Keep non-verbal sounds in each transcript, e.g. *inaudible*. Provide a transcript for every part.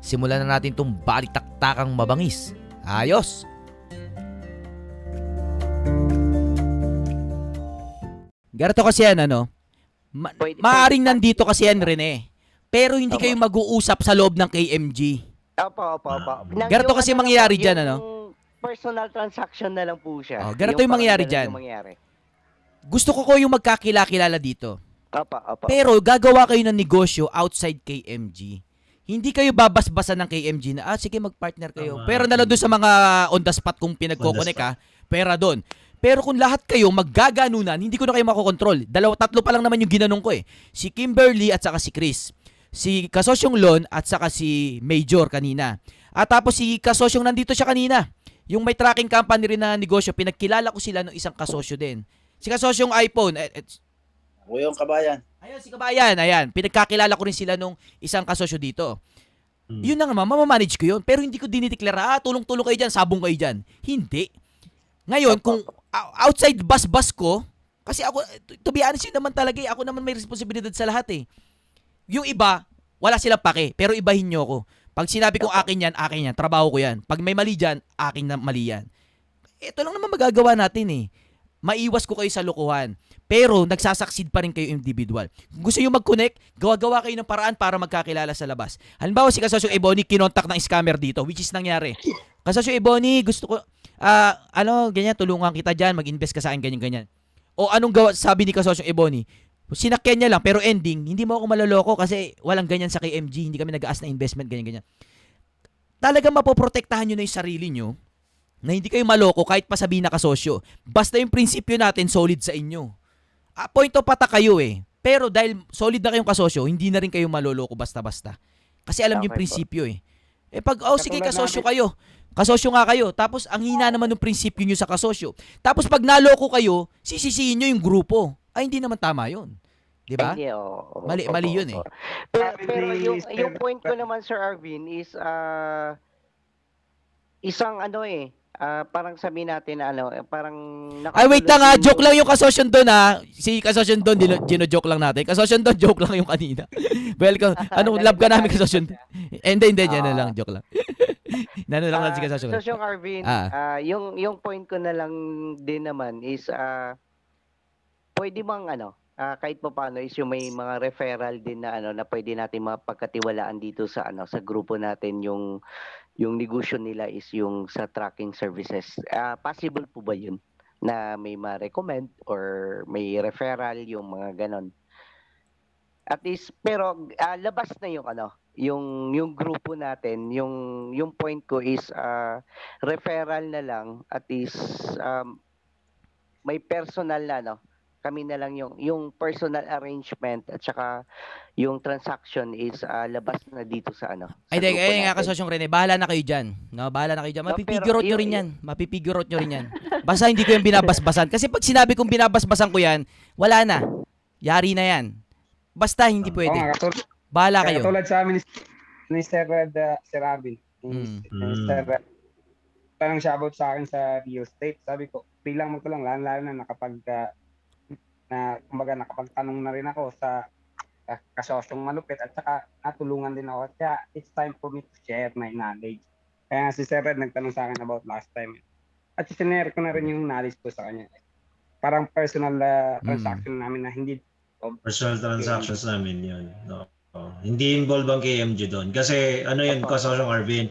simulan na natin itong balitaktakang mabangis. Ayos! Ganito kasi yan, ano? Ma- Pwede- maaring pwede- nandito kasi yan, Rene. Pero hindi Opo. kayo mag-uusap sa loob ng KMG. Opo, opo, opo. Nang- Ganito yung kasi ano mangyayari po, dyan, yung ano? Personal transaction na lang po siya. Oh, ganito yung parang mangyayari ganun dyan. yung mangyari. Gusto ko ko yung magkakilala dito. Opo, opo. Pero gagawa kayo ng negosyo outside KMG. Hindi kayo babasbasan ng KMG na, ah, sige, mag-partner kayo. Tama. Pero na lang doon sa mga on the spot kung pinagkoconnect ka, pera doon. Pero kung lahat kayo maggaganunan, hindi ko na kayo makokontrol. Dalawa, tatlo pa lang naman yung ginanong ko eh. Si Kimberly at saka si Chris. Si Kasosyong Lon at saka si Major kanina. At tapos si Kasosyong nandito siya kanina. Yung may tracking company rin na negosyo, pinagkilala ko sila ng isang kasosyo din. Si Kasosyong iPhone, eh, eh, yung kabayan. Ayan, si Kabayan, ayan. Pinagkakilala ko rin sila nung isang kasosyo dito. Hmm. Yun na naman, mamamanage ko yun. Pero hindi ko dinitiklara, ah, tulong-tulong kayo dyan, sabong kayo dyan. Hindi. Ngayon, kung outside bus-bus ko, kasi ako, to- be honest, yun naman talaga eh. Ako naman may responsibilidad sa lahat eh. Yung iba, wala silang pake, pero ibahin nyo ako. Pag sinabi kong akin yan, akin yan. Trabaho ko yan. Pag may mali dyan, akin na mali yan. Ito lang naman magagawa natin eh. Maiwas ko kayo sa lokohan. Pero nagsasucceed pa rin kayo individual. Kung gusto nyo mag-connect, gawa-gawa kayo ng paraan para magkakilala sa labas. Halimbawa si Kasosyo Ebony, kinontak ng scammer dito, which is nangyari. Kasosyo Ebony, gusto ko, ah, ano, ganyan, tulungan kita dyan, mag-invest ka sa akin, ganyan-ganyan. O anong gawa, sabi ni Kasosyo Ebony, sinakyan niya lang, pero ending, hindi mo ako maloloko kasi walang ganyan sa KMG, hindi kami nag-aas na investment, ganyan-ganyan. Talagang mapoprotektahan nyo na yung sarili nyo na hindi kayo maloko kahit pa sabihin na kasosyo. Basta yung prinsipyo natin solid sa inyo. Ah, point of attack kayo eh. Pero dahil solid na kayong kasosyo, hindi na rin kayo maloloko basta-basta. Kasi alam yung Okay po. prinsipyo eh. Eh pag, oh sige kasosyo kayo. Kasosyo nga kayo. Tapos ang hina naman ng prinsipyo nyo sa kasosyo. Tapos pag naloko kayo, sisisihin nyo yung grupo. Ay hindi naman tama yun. Di ba? Hindi, oo, oo, Mali- opo, mali yun eh. Pero, pero yung, yung point ko naman, Sir Arvin, is ah isang ano eh, ah, parang sabihin natin na ano, eh, parang... Ay wait lang ha, nakatulong joke lang yung kasosyon doon ha. Si kasosyon doon, dino- gino-joke lang natin. Kasosyon doon, *laughs* joke lang yung kanina. *laughs* Welcome. *laughs* Anong love ka namin kasosyon? Eh, Hindi, hindi, yan na Ah. lang, joke lang. Nano lang lang si Ah, kasosyon. So, yung Arvin, Ah. ah, yung, yung point ko na lang din naman is, ah pwede bang ano, ah, kahit pa paano is yung may mga referral din na ano na pwede natin mapagkatiwalaan dito sa ano sa grupo natin yung yung negosyo nila is yung sa tracking services. Ah, possible po ba yun na may ma-recommend or may referral yung mga ganon? At least pero ah, labas na yung ano, yung yung grupo natin, yung yung point ko is ah, referral na lang at least um, may personal na no. Kami na lang yung yung personal arrangement at saka yung transaction is ah, labas na dito sa ano. sa Ay, di, grupo ay nga kasosyong Rene, bahala na kayo dyan. No, bahala na kayo dyan. No, Mapipigure out pero nyo rin yan. Mapipigure out nyo rin yan. Basta hindi ko yung binabasbasan. Kasi pag sinabi kong binabasbasan ko yan, wala na. Yari na yan. Basta hindi pwede. katulad, Bahala kayo. katulad sa amin ni, Sir Red, uh, Sir Abin. Mm. Sir Red. About sa akin sa real estate. Sabi ko, free lang mo ko lang, lalo, lalo na nakapag, uh, na, kumbaga nakapagtanong na rin ako sa uh, kasosyong malupit at saka natulungan din ako. Kaya it's time for me to share my knowledge. Kaya si Sir Red nagtanong sa akin about last time. At sinare ko na rin yung knowledge ko sa kanya. Parang personal uh, Mm. transaction namin na hindi Personal transactions namin yun. No. Oh, Hindi involved ang KMG doon. Kasi ano yun, Opo. kasosyo Arvin,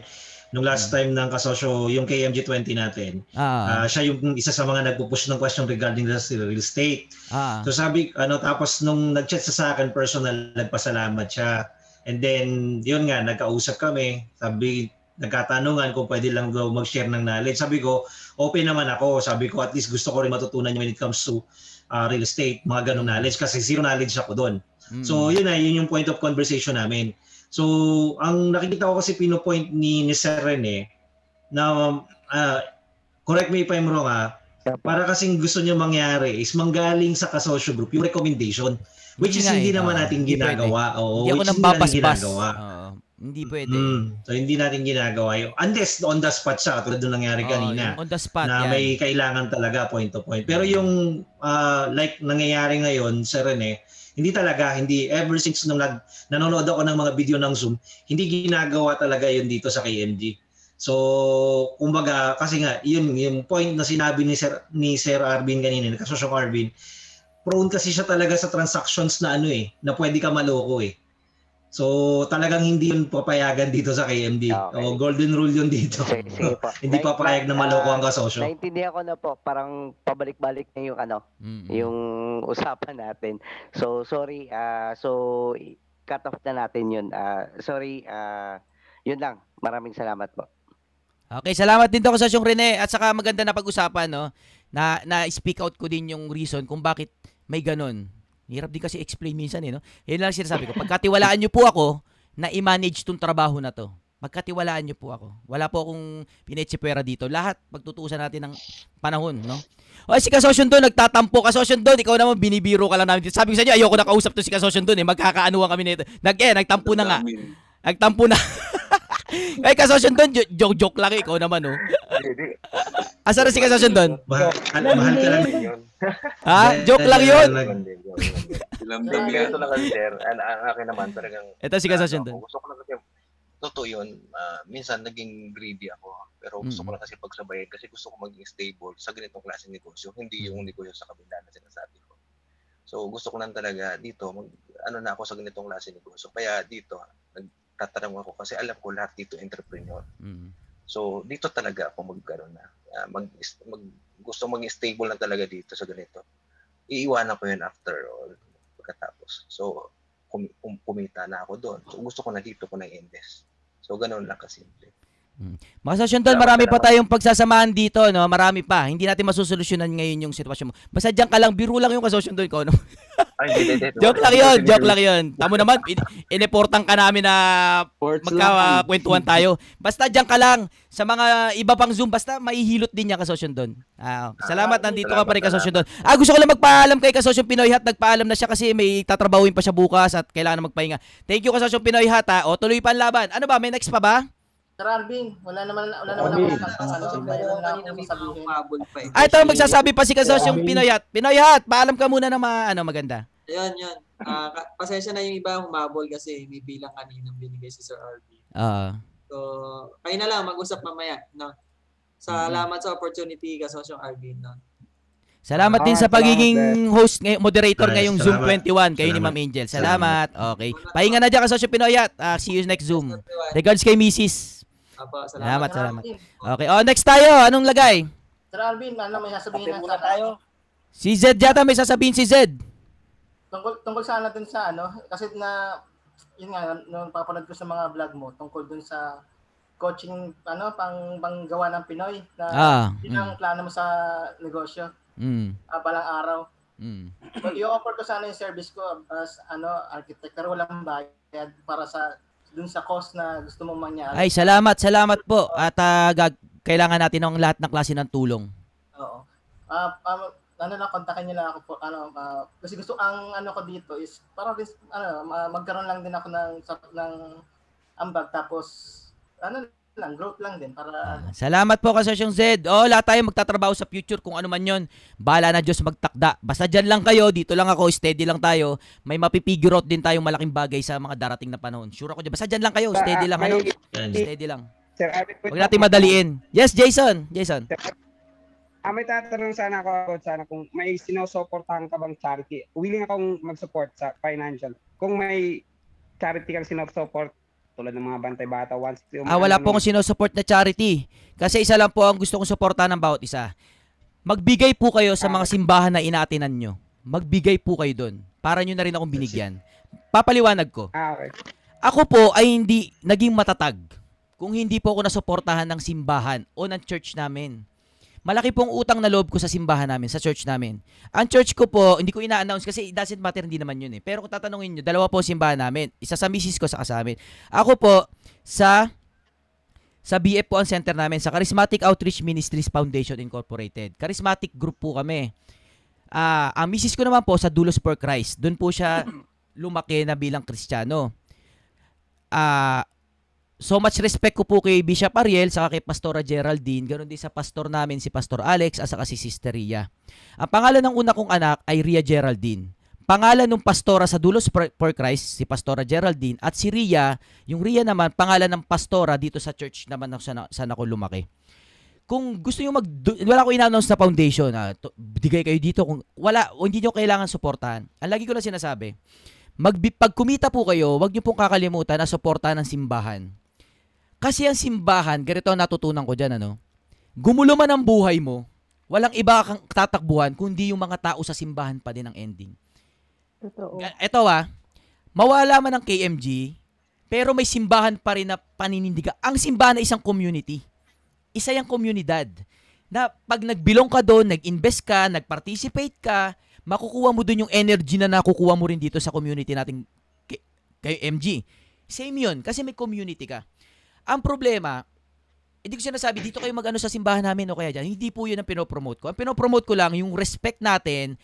nung last time ng kasosyo, yung KMG 20 natin, Ah, ah, siya yung isa sa mga nagpo-push ng question regarding the real estate. ah. So sabi, ano, tapos nung nag-chat sa sa akin personal, nagpasalamat siya. And then, yun nga, nagkausap kami. Sabi, nagkatanungan kung pwede lang daw mag-share ng knowledge. Sabi ko, open naman ako. Sabi ko, at least gusto ko rin matutunan when it comes to uh, real estate, mga ganong knowledge kasi zero knowledge ako doon. Mm. So yun na, yun yung point of conversation namin. So ang nakikita ko kasi pinopoint ni, ni Sir Rene na uh, correct me if I'm wrong ha, para kasing gusto niya mangyari is manggaling sa kasosyo group yung recommendation which is hindi eh, naman oo, natin hindi pwede. ginagawa. Oo, Hindi ako nang is hindi natin ginagawa. Oo, hindi pwede. Mm, so hindi natin ginagawa yun. Unless on the spot siya, katulad nung nangyari Oo, kanina on the spot na yan. may kailangan talaga point to point. Pero yung ah, like nangyayari ngayon sa Rene, hindi talaga, hindi ever since nung nag, nanonood ako ng mga video ng Zoom, hindi ginagawa talaga yun dito sa KMG. So, kumbaga, kasi nga, yun, yung point na sinabi ni Sir, ni Sir Arvin kanina, ni Kasosyong Arvin, prone kasi siya talaga sa transactions na ano eh, na pwede ka maloko eh. So, talagang hindi yun papayagan dito sa KMD. Okay. O, golden rule yun dito. Sige, sige po. *laughs* hindi papayag na maloko ang kasosyo. Naintindihan ko na po, parang pabalik-balik na yung ano, Mm-mm. yung usapan natin. So sorry, ah so cut off na natin 'yun. Ah sorry, ah yun lang. Maraming salamat po. Okay, salamat din to Kasosyong Rene at saka maganda na pag-usapan no na na speak out ko din yung reason kung bakit may ganun. Hirap din kasi explain minsan eh no. Yun lang sinasabi ko. Pagkatiwalaan niyo po ako na i-manage tong trabaho na to. Pagkatiwalaan niyo po ako. Wala po akong pinetsipwera dito. Lahat pagtutuusan natin ng panahon, no? O si Kasosyon doon, nagtatampo. Kasosyon doon, ikaw naman binibiro ka lang namin. dito. Sabi ko sa inyo, ayoko na kausap to si Kasosyon doon eh. Magkakaanuhan kami nito. Nag, eh, nagtampo na nga. Nagtampo na. *laughs* *laughs* Ay, Kasosyon doon, jo- joke-joke lang. Ikaw naman, oh. Asa na si Kasosyon doon? Mahal, mahal ka lang. Ha? Joke lang yun. Ilang ganito lang kasi sir, ang, akin naman talagang Ito si Kasosyon doon. Gusto ko lang kasi totoo yun, ah, minsan naging greedy ako. Pero gusto ko Mm. lang kasi pagsabayin kasi gusto ko maging stable sa ganitong klaseng negosyo, hindi yung negosyo sa kabila na sinasabi ko. So gusto ko lang talaga dito, mag, ano na ako sa ganitong klaseng negosyo. Kaya dito, nagtatanong ako kasi alam ko lahat dito entrepreneur. Mm. So dito talaga ako magkaroon na. ah, mag, mag, gusto maging stable na talaga dito sa ganito. Iiwanan ko yun after all pagkatapos. So kum, kum, kumita na ako doon. So gusto ko na dito ko na invest. So ganun lang kasimple. Mga Kasosyon doon, marami pa tayong pagsasamahan dito, no? Marami pa. Hindi natin masusolusyonan ngayon yung sitwasyon mo. Basta diyan ka lang, biro lang yung Kasosyon doon. Ikaw, no? *laughs* Joke lang yun, joke lang yun. Tamo naman, in- ineportan ka namin na magkakwentuhan tayo. Basta diyan ka lang sa mga iba pang Zoom, basta maihilot din niya Kasosyon doon. Ah, salamat, Ah, nandito ka pa rin Kasosyon doon. Ah, gusto ko lang magpaalam kay Kasosyon Pinoy Hat. Nagpaalam na siya kasi may tatrabawin pa siya bukas at kailangan na magpahinga. Thank you Kasosyon Pinoy Hat, ha. O, tuloy pa ang laban. Ano ba, may next pa ba? Sir Arvin, wala naman wala naman Arvin. ako sa ano, mayroon na ako sasabihin. Ah, ito magsasabi pa si Kasosyong Pinoy Hat. Pinoy Hat, paalam ka muna ng mga ano maganda. Ayun, yun. Ka- pasensya na yung iba humabol kasi may bilang kaninang binigay si Sir RB. Ah. So, kayo na lang mag-usap mamaya, no? Salamat sa opportunity kasosyong RB, no? Salamat din Ah, sa pagiging salamat, host ngay moderator Ay, ngayong Zoom salamat. 21 kayo ni. Ma'am Angel. Salamat. Okay. Pahinga na diyan Kasosyong Pinoy Hat. Ah, see you next Zoom. Regards kay Mrs. Apo, Salamat, salamat. Salamat. Okay. Oh, next tayo. Anong lagay? Sir Arvin, ano may sasabihin na muna sa tayo. Si Zed yata may sasabihin si Zed. Tungkol tungkol sana dun sa ano, kasi na yun nga nung papanood ko sa mga vlog mo tungkol dun sa coaching ano pang panggawa ng Pinoy na Ah. yun ang plano mo sa negosyo Mm. ah, balang araw. Mm. But i-offer ko sana yung service ko as ano architect pero walang bayad para sa dun sa cost na gusto mo mangyari. Ay, salamat, salamat po. At ah, gag- kailangan natin ng lahat ng klase ng tulong. Oo. Ah, um, ano lang kontakin niyo lang ako po ano ah, kasi gusto ang ano ko dito is para ano ma- magkaroon lang din ako ng ng ambag tapos ano lang growth lang din para Salamat po Kasosyong Zed. Oh, lahat tayo magtatrabaho sa future kung ano man 'yon. Bahala na Diyos magtakda. Basta diyan lang kayo, dito lang ako, steady lang tayo. May mapipigure out din tayong malaking bagay sa mga darating na panahon. Sure ako dyan. Basta diyan lang kayo, steady lang ano. Yan. Steady lang. Sir Huwag natin madaliin. Yes, Jason. Jason. Ah, may tatanong sana ako about sana kung may sinusuportahan ka bang charity. Willing akong mag-support sa financial. Kung may charity kang sinusupport tulad ng mga Bantay Bata, once Ah, wala po akong sinusupport na charity. Kasi isa lang po ang gusto kong suportahan ng bawat isa. Magbigay po kayo sa mga simbahan na inaatinan nyo. Magbigay po kayo doon. Para nyo na rin akong binigyan. Papaliwanag ko. Ah, okay. Ako po ay hindi naging matatag kung hindi po ako nasuportahan ng simbahan o ng church namin. Malaki pong utang na loob ko sa simbahan namin, sa church namin. Ang church ko po, hindi ko ina-announce kasi it doesn't matter, hindi naman yun eh. Pero kung tatanungin nyo, dalawa po simbahan namin. Isa sa misis ko, sa sa amin. Ako po, sa sa BF po ang center namin, sa Charismatic Outreach Ministries Foundation Incorporated. Charismatic group po kami. Ah, ang misis ko naman po sa Dulos for Christ. Doon po siya lumaki na bilang Kristiyano. Ah, so much respect ko po kay Bishop Ariel saka kay Pastora Geraldine, ganoon din sa pastor namin si Pastor Alex at saka si Sister Ria. Ang pangalan ng una kong anak ay Ria Geraldine. Pangalan ng pastora sa Dulos for Christ, si Pastora Geraldine, at si Ria, yung Ria naman, pangalan ng pastora dito sa church naman na sana, sana ko lumaki. Kung gusto niyo mag wala ko ina-announce na foundation, ah, to, bigay kayo dito kung wala o hindi niyo kailangan suportahan. Ang lagi ko na sinasabi, mag pag kumita po kayo, wag niyo pong kakalimutan na suportahan ng simbahan. Kasi ang simbahan, ganito ang natutunan ko diyan ano. Gumulo man ang buhay mo, walang iba kang tatakbuhan kundi yung mga tao sa simbahan pa din ang ending. Totoo. Eto ah, mawala man ang KMG, pero may simbahan pa rin na paninindigan. Ang simbahan ay isang community. Isa yung komunidad. Na pag nagbilong ka doon, nag-invest ka, nag-participate ka, makukuha mo doon yung energy na nakukuha mo rin dito sa community nating K- KMG. Same yun, kasi may community ka. Ang problema, hindi ko sinasabi, dito kayo mag-ano sa simbahan namin o kaya dyan. Hindi po yun ang pinopromote ko. Ang pinopromote ko lang yung respect natin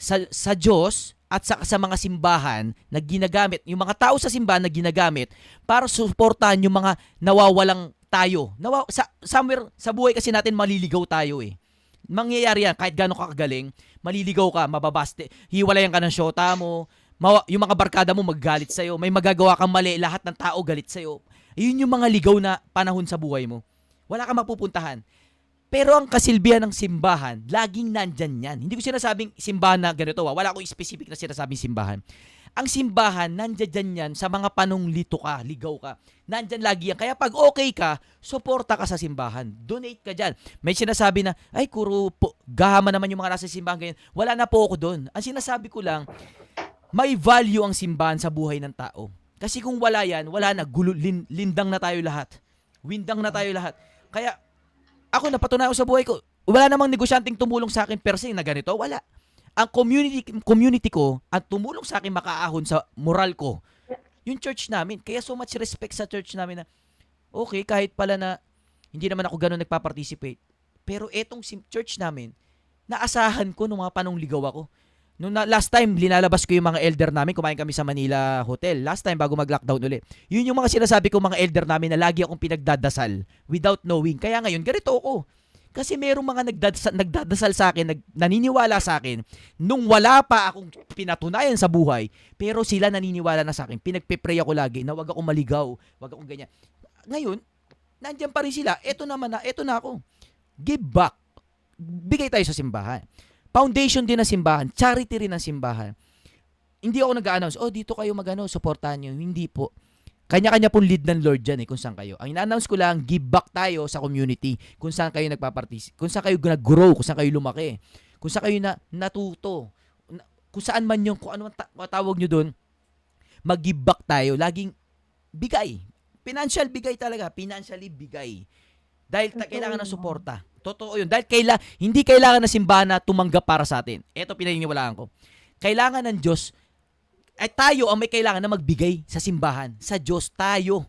sa, sa Diyos at sa, sa mga simbahan na ginagamit, yung mga tao sa simbahan na ginagamit para suportahan yung mga nawawalang tayo. Nawa, sa, somewhere sa buhay kasi natin maliligaw tayo eh. Mangyayari yan, kahit gano'n ka kagaling, maliligaw ka, mababaste, hiwalayan ka ng syota mo, mawa, yung mga barkada mo maggalit sa'yo, may magagawa kang mali, lahat ng tao galit sa'yo. Yun yung mga ligaw na panahon sa buhay mo. Wala kang mapupuntahan. Pero ang kasilbihan ng simbahan, laging nandyan yan. Hindi ko sinasabing simbahan na ganito. ah. Wala akong specific na sinasabing simbahan. Ang simbahan, nandyan dyan yan sa mga panong lito ka, ligaw ka. Nandyan lagi yan. Kaya pag okay ka, suporta ka sa simbahan. Donate ka dyan. May sinasabi na, ay kuro po, gahama naman yung mga nasa simbahan ganyan. Wala na po ako doon. Ang sinasabi ko lang, may value ang simbahan sa buhay ng tao. Kasi kung wala yan, wala na, gulo, lin- lindang na tayo lahat. Windang na tayo lahat. Kaya, ako napatunayan ko sa buhay ko, wala namang negosyanteng tumulong sa akin per se na ganito, wala. Ang community community ko at tumulong sa akin makaahon sa moral ko, yung church namin. Kaya so much respect sa church namin na, okay, kahit pala na hindi naman ako ganun nagpa-participate, pero etong church namin, naasahan ko nung mga panong ligaw ako. Nung na, last time, linalabas ko yung mga elder namin, kumain kami sa Manila Hotel. Last time, bago mag-lockdown ulit. Yun yung mga sinasabi ko mga elder namin na lagi akong pinagdadasal without knowing. Kaya ngayon, ganito ako. Kasi merong mga nagdadasal, nagdadasal sa akin, nag, naniniwala sa akin, nung wala pa akong pinatunayan sa buhay, pero sila naniniwala na sa akin. Pinagpe-pray ako lagi na wag akong maligaw, wag akong ganyan. Ngayon, nandiyan pa rin sila. Eto naman na, eto na ako. Give back. Bigay tayo sa simbahan. Foundation din ng simbahan, charity rin ng simbahan. Hindi ako nag-announce, oh dito kayo magano, suportahan niyo. Hindi po. Kanya-kanya pong lead ng Lord dyan eh, kung saan kayo. Ang ina-announce ko lang, give back tayo sa community. Kung saan kayo nagpapartis, kung saan kayo nag-grow, kung saan kayo lumaki. Kung saan kayo na, natuto. Na- kung saan man yung, kung ano ang ta- tawag nyo doon, mag-give back tayo. Laging bigay. Financial bigay talaga. Financially bigay. Dahil ta- kailangan ng suporta. Totoo yun. Dahil kaila, hindi kailangan ng simbahan na tumanggap para sa atin. Ito pinaniniwalaan ko. Kailangan ng Diyos ay tayo ang may kailangan na magbigay sa simbahan. Sa Diyos, tayo.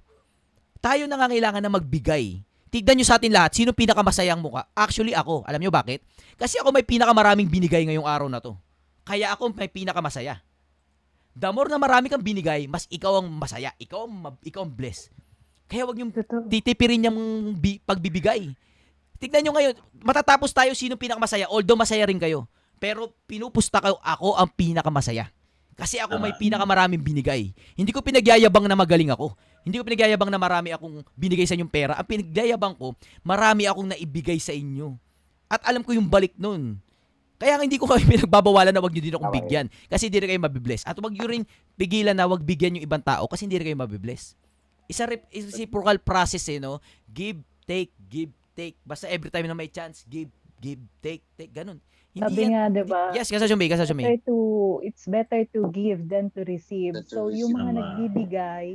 Tayo na nga kailangan na magbigay. Tignan nyo sa atin lahat, sino pinakamasayang muka? Actually, ako. Alam nyo bakit? Kasi ako may pinakamaraming binigay ngayong araw na to. Kaya ako may pinakamasaya. The more na marami kang binigay, mas ikaw ang masaya. Ikaw ang, ikaw ang blessed. Kaya wag yung titipirin yung bi- pagbibigay. Tignan nyo ngayon, matatapos tayo sino pinakamasaya. Although masaya rin kayo. Pero pinupusta kayo, ako ang pinakamasaya. Kasi ako may pinakamaraming binigay. Hindi ko pinagyayabang na magaling ako. Hindi ko pinagyayabang na marami akong binigay sa inyong pera. Ang pinagyayabang ko, marami akong naibigay sa inyo. At alam ko yung balik nun. Kaya hindi ko kayo *laughs* pinagbabawalan na wag nyo din akong bigyan. Kasi hindi rin kayo mabibless. At wag nyo rin pigilan na wag bigyan yung ibang tao kasi hindi rin kayo mabibless. Isa reciprocal process eh, no? Give, take, give, take. Basta every time na may chance, give, give, take, take. Ganun. Hindi Sabi yan- nga, di ba? Yes, kasi Jumay, kasi Jumay. better to it's better to give than to receive. Than to so yung receive. mga Tama. nagbibigay,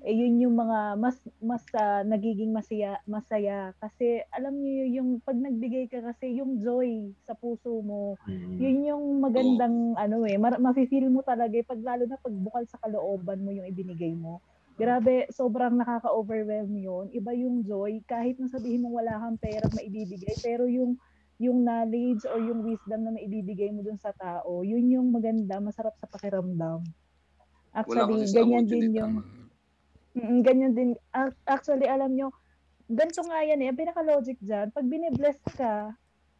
eh yun yung mga mas mas ah, nagiging masaya masaya kasi alam niyo yung pag nagbigay ka kasi yung joy sa puso mo Mm. yun yung magandang ano eh mar- mafe-feel mo talaga eh, pag lalo na pagbukal sa kalooban mo yung ibinigay mo grabe sobrang nakaka-overwhelm yun iba yung joy kahit na sabihin mo wala kang pera na ibibigay pero yung yung knowledge or yung wisdom na maibibigay mo dun sa tao yun yung maganda masarap sa pakiramdam actually ganyan din yung. Mm, ganyan din. Ac- Actually, alam nyo, ganito nga yan eh. Ang pinaka-logic dyan, pag binibless ka,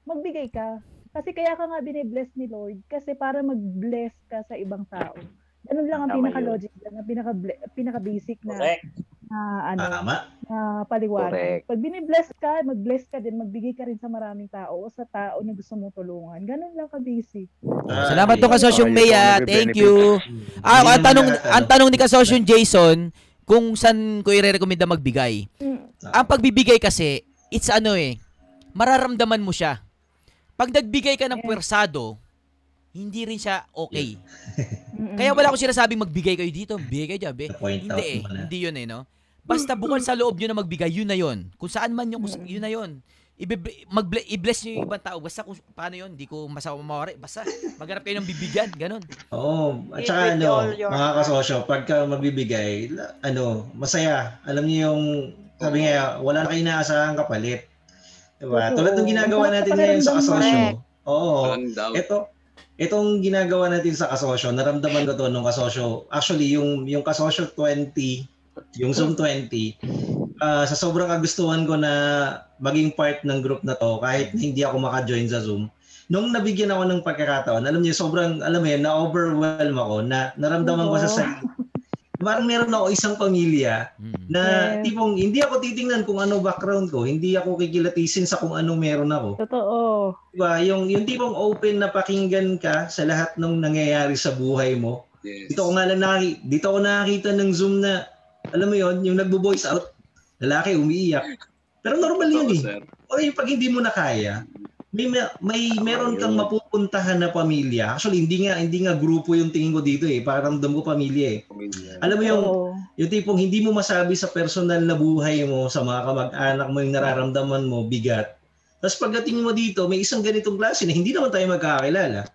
magbigay ka. Kasi kaya ka nga binibless ni Lord kasi para mag-bless ka sa ibang tao. Ganun lang ang Tama pinaka-logic dyan, ang pinaka pinaka-basic na, Correct. na ano, Tama. na paliwanag. Correct. Pag binibless ka, mag-bless ka din, magbigay ka rin sa maraming tao o sa tao na gusto mong tulungan. Ganun lang ka-basic. Ah, Salamat to kasosyong Oh, Mea. yung Thank you. Ah, ang tanong lahat, ano. ang tanong ni kasosyong Jason kung saan ko i-recommenda magbigay. Mm. Ang pagbibigay kasi, it's ano eh, mararamdaman mo siya. Pag nagbigay ka ng Yeah. pwersado, hindi rin siya okay. *laughs* Mm-mm. Kaya wala akong sinasabing magbigay kayo dito, bigay kayo dyan, be. Hindi eh, hindi yun eh, no? Basta bukal sa loob nyo na magbigay, yun na yun. Kung saan man yung, yun na yun. Ibe- mag i-bless nyo yung ibang tao. Basta kung paano yun, hindi ko masawa mawari. Basta maghanap kayo ng bibigyan, ganun. Oo, at Give saka ano, your mga kasosyo, pagka magbibigay, ano, masaya. Alam niyo yung, sabi nga, wala na kayo inaasahang kapalit. Diba? Totoo. Tulad ng ginagawa natin ngayon sa kasosyo. Correct. Oo. Ito, itong ginagawa natin sa kasosyo, naramdaman ko to nung kasosyo. Actually, yung yung kasosyo 20, yung Zoom 20, ah, sa sobrang kagustuhan ko na maging part ng group na to, kahit na hindi ako maka-join sa Zoom, nung nabigyan ako ng pagkakataon, alam niyo, sobrang, alam mo yun, na-overwhelm ako, na naramdaman ko sa sarili. Parang meron ako isang pamilya Mm. na Yes. tipong hindi ako titingnan kung ano background ko, hindi ako kikilatisin sa kung anong meron ako. Totoo. Diba? Yung, yung tipong open na pakinggan ka sa lahat ng nangyayari sa buhay mo. Yes. Dito ko nga lang nakaki- dito ko nakakita ng Zoom na, alam mo yon yung nagbo-voice out, lalaki umiiyak. Pero normal yun Totoo, eh. sir. O yung pag hindi mo na kaya, may may, meron kang mapupuntahan na pamilya. Actually, hindi nga hindi nga grupo yung tingin ko dito eh. Parang ramdam ko pamilya eh. Pamilya. Alam mo yung Oo. yung tipong hindi mo masabi sa personal na buhay mo, sa mga kamag-anak mo yung nararamdaman mo, bigat. Tapos pagdating mo dito, may isang ganitong klase na hindi naman tayo magkakilala.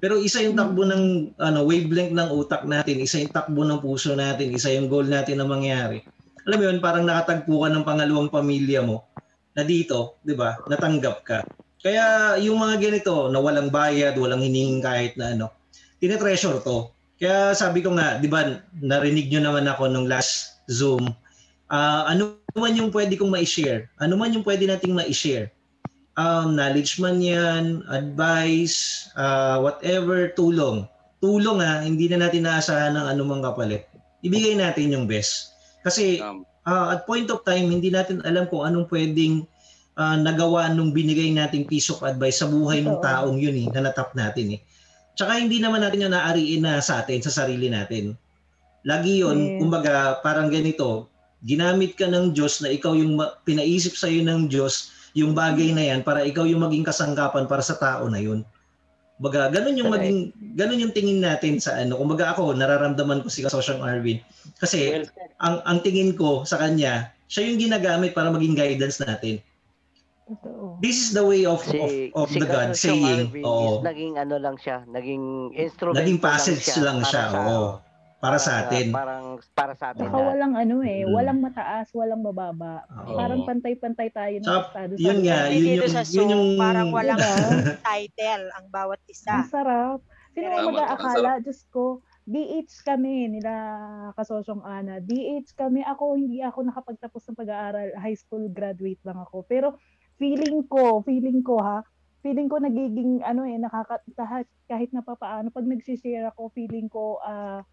Pero isa yung takbo ng ano, wavelength ng utak natin, isa yung takbo ng puso natin, isa yung goal natin na mangyari. Alam mo yun, parang nakatagpo ka ng pangalawang pamilya mo na dito, di ba, natanggap ka. Kaya yung mga ganito, na walang bayad, walang hiningin kahit na ano, tinetreasure to. Kaya sabi ko nga, di ba, narinig nyo naman ako nung last Zoom, ah, ano man yung pwede kong ma-share, ano man yung pwede nating ma-share, um, knowledge man yan, advice, ah, whatever, tulong. Tulong ha, hindi na natin naasahan ng anumang kapalit. Ibigay natin yung best. Kasi ah, at point of time, hindi natin alam kung anong pwedeng ah, nagawa nung binigay nating piece of advice sa buhay ng taong yun eh, na natap natin eh. Tsaka hindi naman natin yung naariin na sa atin, sa sarili natin. Lagi yun, Yes. kumbaga parang ganito, ginamit ka ng Diyos na ikaw yung ma- pinaisip sa iyo ng Diyos yung bagay na yan para ikaw yung maging kasangkapan para sa tao na yun. Kumbaga, ganun yung Correct. maging ganun yung tingin natin sa ano. Kumbaga ako, nararamdaman ko si Kasosyang Arvin. Kasi Well ang ang tingin ko sa kanya, siya yung ginagamit para maging guidance natin. Totoo. This is the way of Si, of, of si the God Kasosyong saying, oo, is naging ano lang siya, naging instrument naging passage lang siya, oo, para sa atin. Parang para sa atin. Saka na- walang ano eh, Mm. walang mataas, walang bababa. Oo. Parang pantay-pantay tayo ng Saka, estado yun nga, yun sa yun Zoom, yung, parang walang Diba? *laughs* title ang bawat Ang isa. sarap. Sino ang Tama, mag-aakala? Diyos ko, DH kami nila kasosyong Ana. DH kami. Ako, hindi ako nakapagtapos ng pag-aaral. High school graduate lang ako. Pero feeling ko, feeling ko ha, feeling ko nagiging ano eh, nakaka, kahit, kahit na papaano, pag nagsishare ako, feeling ko ah,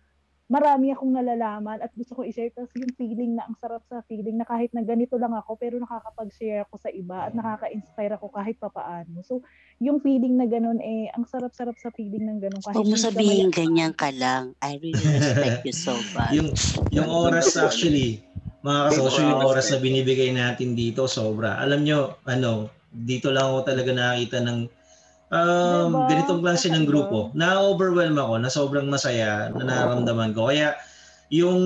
marami akong nalalaman at gusto ko i-share. Tapos yung feeling na, ang sarap sa feeling na kahit na ganito lang ako, pero nakakapag-share ako sa iba at nakaka-inspire ako kahit papaano. So, yung feeling na ganun eh, ang sarap-sarap sa feeling ng ganun. Kahit Huwag mo sabihin ganyan ka lang. I really *laughs* respect you so much. yung, yung oras actually, mga kasosyo, yung oras na binibigay natin dito, sobra. Alam nyo, ano, dito lang ako talaga nakakita ng um, Diba? ganitong klase ng Kakaiba. grupo. Na-overwhelm ako, na sobrang masaya, na nararamdaman ko. Kaya, yung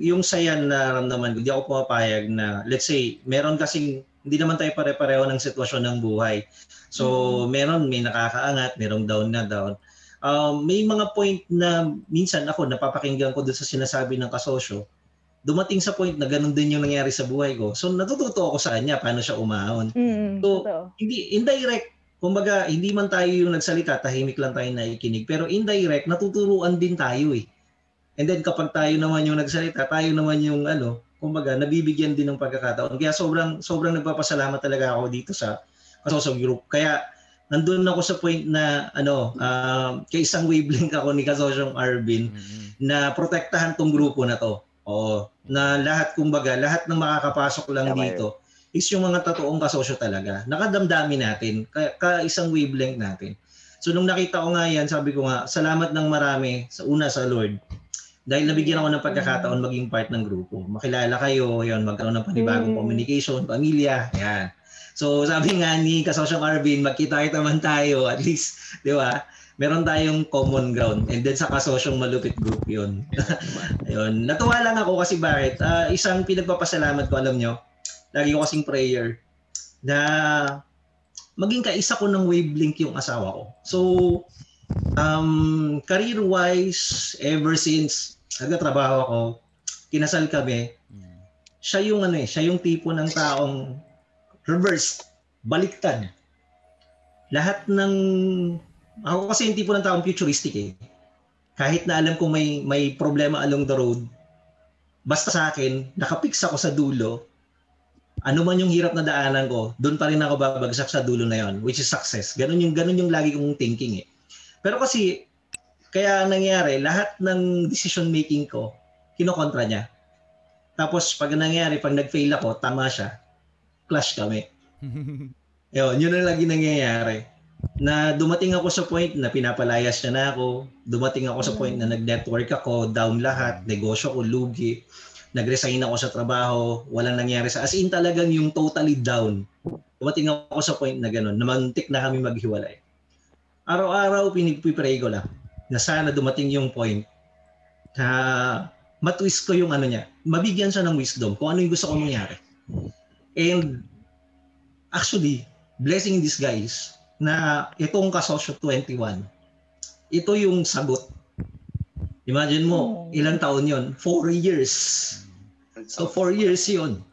yung saya na ramdaman ko, di ako pumapayag na let's say, meron kasing hindi naman tayo pare-pareho ng sitwasyon ng buhay. So, meron may nakakaangat, merong down na down. Um, may mga point na minsan ako napapakinggan ko doon sa sinasabi ng kasosyo. Dumating sa point na ganun din yung nangyari sa buhay ko. So, natututo ako sa kanya paano siya umahon. Mm, So, totoo. hindi indirect kumbaga hindi man tayo yung nagsalita tahimik lang tayo nakikinig pero indirect natuturuan din tayo eh and then kapag tayo naman yung nagsalita tayo naman yung ano kumbaga nabibigyan din ng pagkakataon kaya sobrang sobrang nagpapasalamat talaga ako dito sa Kasosog Group kaya nandun ako sa point na ano uh, kay isang wavelength ako ni Kasosyong Arvin Mm-mm. na protektahan tong grupo na to Oo, na lahat kumbaga lahat ng makakapasok lang Tama yun. dito is yung mga totoong kasosyo talaga. Nakadamdamin natin, ka, ka isang wavelength natin. So nung nakita ko nga yan, sabi ko nga, salamat ng marami sa una sa Lord. Dahil nabigyan ako ng pagkakataon maging part ng grupo. Makilala kayo, yon magkaroon ng panibagong Mm. communication, pamilya, yan. So sabi nga ni Kasosyong Arvin, magkita-kita man tayo, at least, di ba? Meron tayong common ground. And then sa kasosyong malupit group yon. Ayun. *laughs* Natuwa lang ako kasi bakit? Ah, isang pinagpapasalamat ko, alam nyo, lagi ko kasing prayer na maging kaisa ko ng wavelength yung asawa ko. So, um, career-wise, ever since nagtatrabaho ako, kinasal kami, siya yung ano eh, siya yung tipo ng taong reverse, baliktad. Lahat ng ako kasi yung tipo ng taong futuristic eh. Kahit na alam ko may may problema along the road, basta sa akin, nakapix ako sa dulo, ano man yung hirap na daanan ko, doon pa rin ako babagsak sa dulo na yon, which is success. Ganun yung ganun yung lagi kong thinking eh. Pero kasi kaya nangyari, lahat ng decision making ko, kinokontra niya. Tapos pag nangyari, pag nag-fail ako, tama siya, clash kami. *laughs* Yun, yun ang lagi nangyayari. Na dumating ako sa point na pinapalayas niya na ako. Dumating ako sa point na nag-network ako, down lahat, negosyo ko, lugi. Nag-resign ako sa trabaho, walang nangyari sa... As in talagang yung totally down. Dumating ako sa point na gano'n, namantik na kami maghiwalay. Araw-araw pinipray ko lang na sana dumating yung point na matwist ko yung ano niya. Mabigyan siya ng wisdom kung ano yung gusto ko mangyari. And actually, blessing in disguise na itong kasosyo 21, ito yung sagot. Imagine mo, Oh. ilang taon yon? Four years. So four years yon.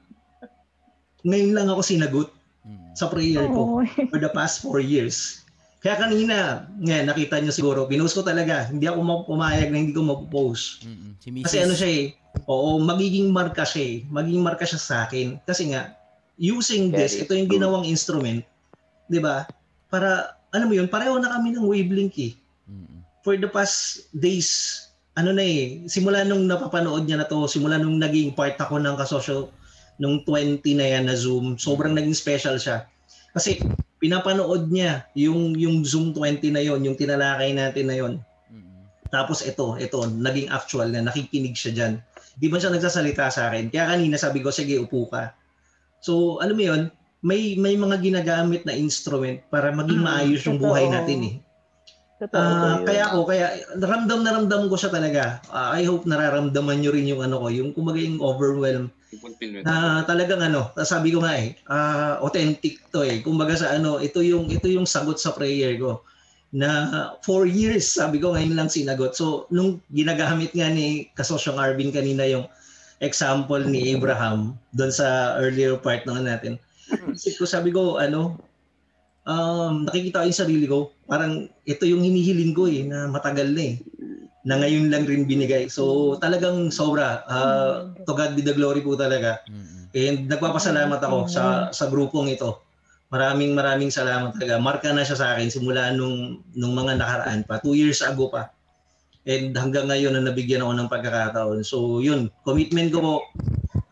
Ngayon lang ako sinagot Mm. sa prayer ko Oo. *laughs* for the past four years. Kaya kanina, nga nakita nyo siguro, pinost ko talaga, hindi ako ma- pumayag na hindi ko. Si Mrs. Kasi ano siya eh, oo, magiging marka siya eh. Magiging marka siya sa akin. Kasi nga, using this, ito yung ginawang instrument, di ba? Para, ano mo yun, pareho na kami ng wavelength eh. Mm-mm. For the past days, ano na eh, simula nung napapanood niya na to, simula nung naging part ako ng kasosyo nung 20 na yan na Zoom, sobrang naging special siya. Kasi pinapanood niya yung yung Zoom 20 na yon, yung tinalakay natin na yon. Mm-mm. Tapos ito, ito, naging actual na nakikinig siya dyan. Di ba siya nagsasalita sa akin? Kaya kanina sabi ko, sige, upo ka. So, alam mo yun, may may mga ginagamit na instrument para maging Mm, maayos yung buhay natin eh. Totoo. Ah, yun. kaya ako, kaya ramdam na ramdam ko siya talaga. Ah, I hope nararamdaman nyo rin yung ano ko, yung kumbaga yung overwhelm na talagang ano, sabi ko nga eh, ah, authentic to eh. Kumbaga sa ano, ito yung ito yung sagot sa prayer ko na four years, sabi ko ngayon lang sinagot. So, nung ginagamit nga ni Kasosyong Arvin kanina yung example ni Abraham doon sa earlier part naman natin. Isip ko, sabi ko, ano, um, nakikita ko yung sarili ko, parang ito yung hinihiling ko eh, na matagal na eh na ngayon lang rin binigay. So talagang sobra. ah, to God be the glory po talaga. And nagpapasalamat ako sa sa grupong ito. Maraming maraming salamat talaga. Marka na siya sa akin simula nung nung mga nakaraan pa, two years ago pa. And hanggang ngayon na nabigyan ako ng pagkakataon. So yun, commitment ko po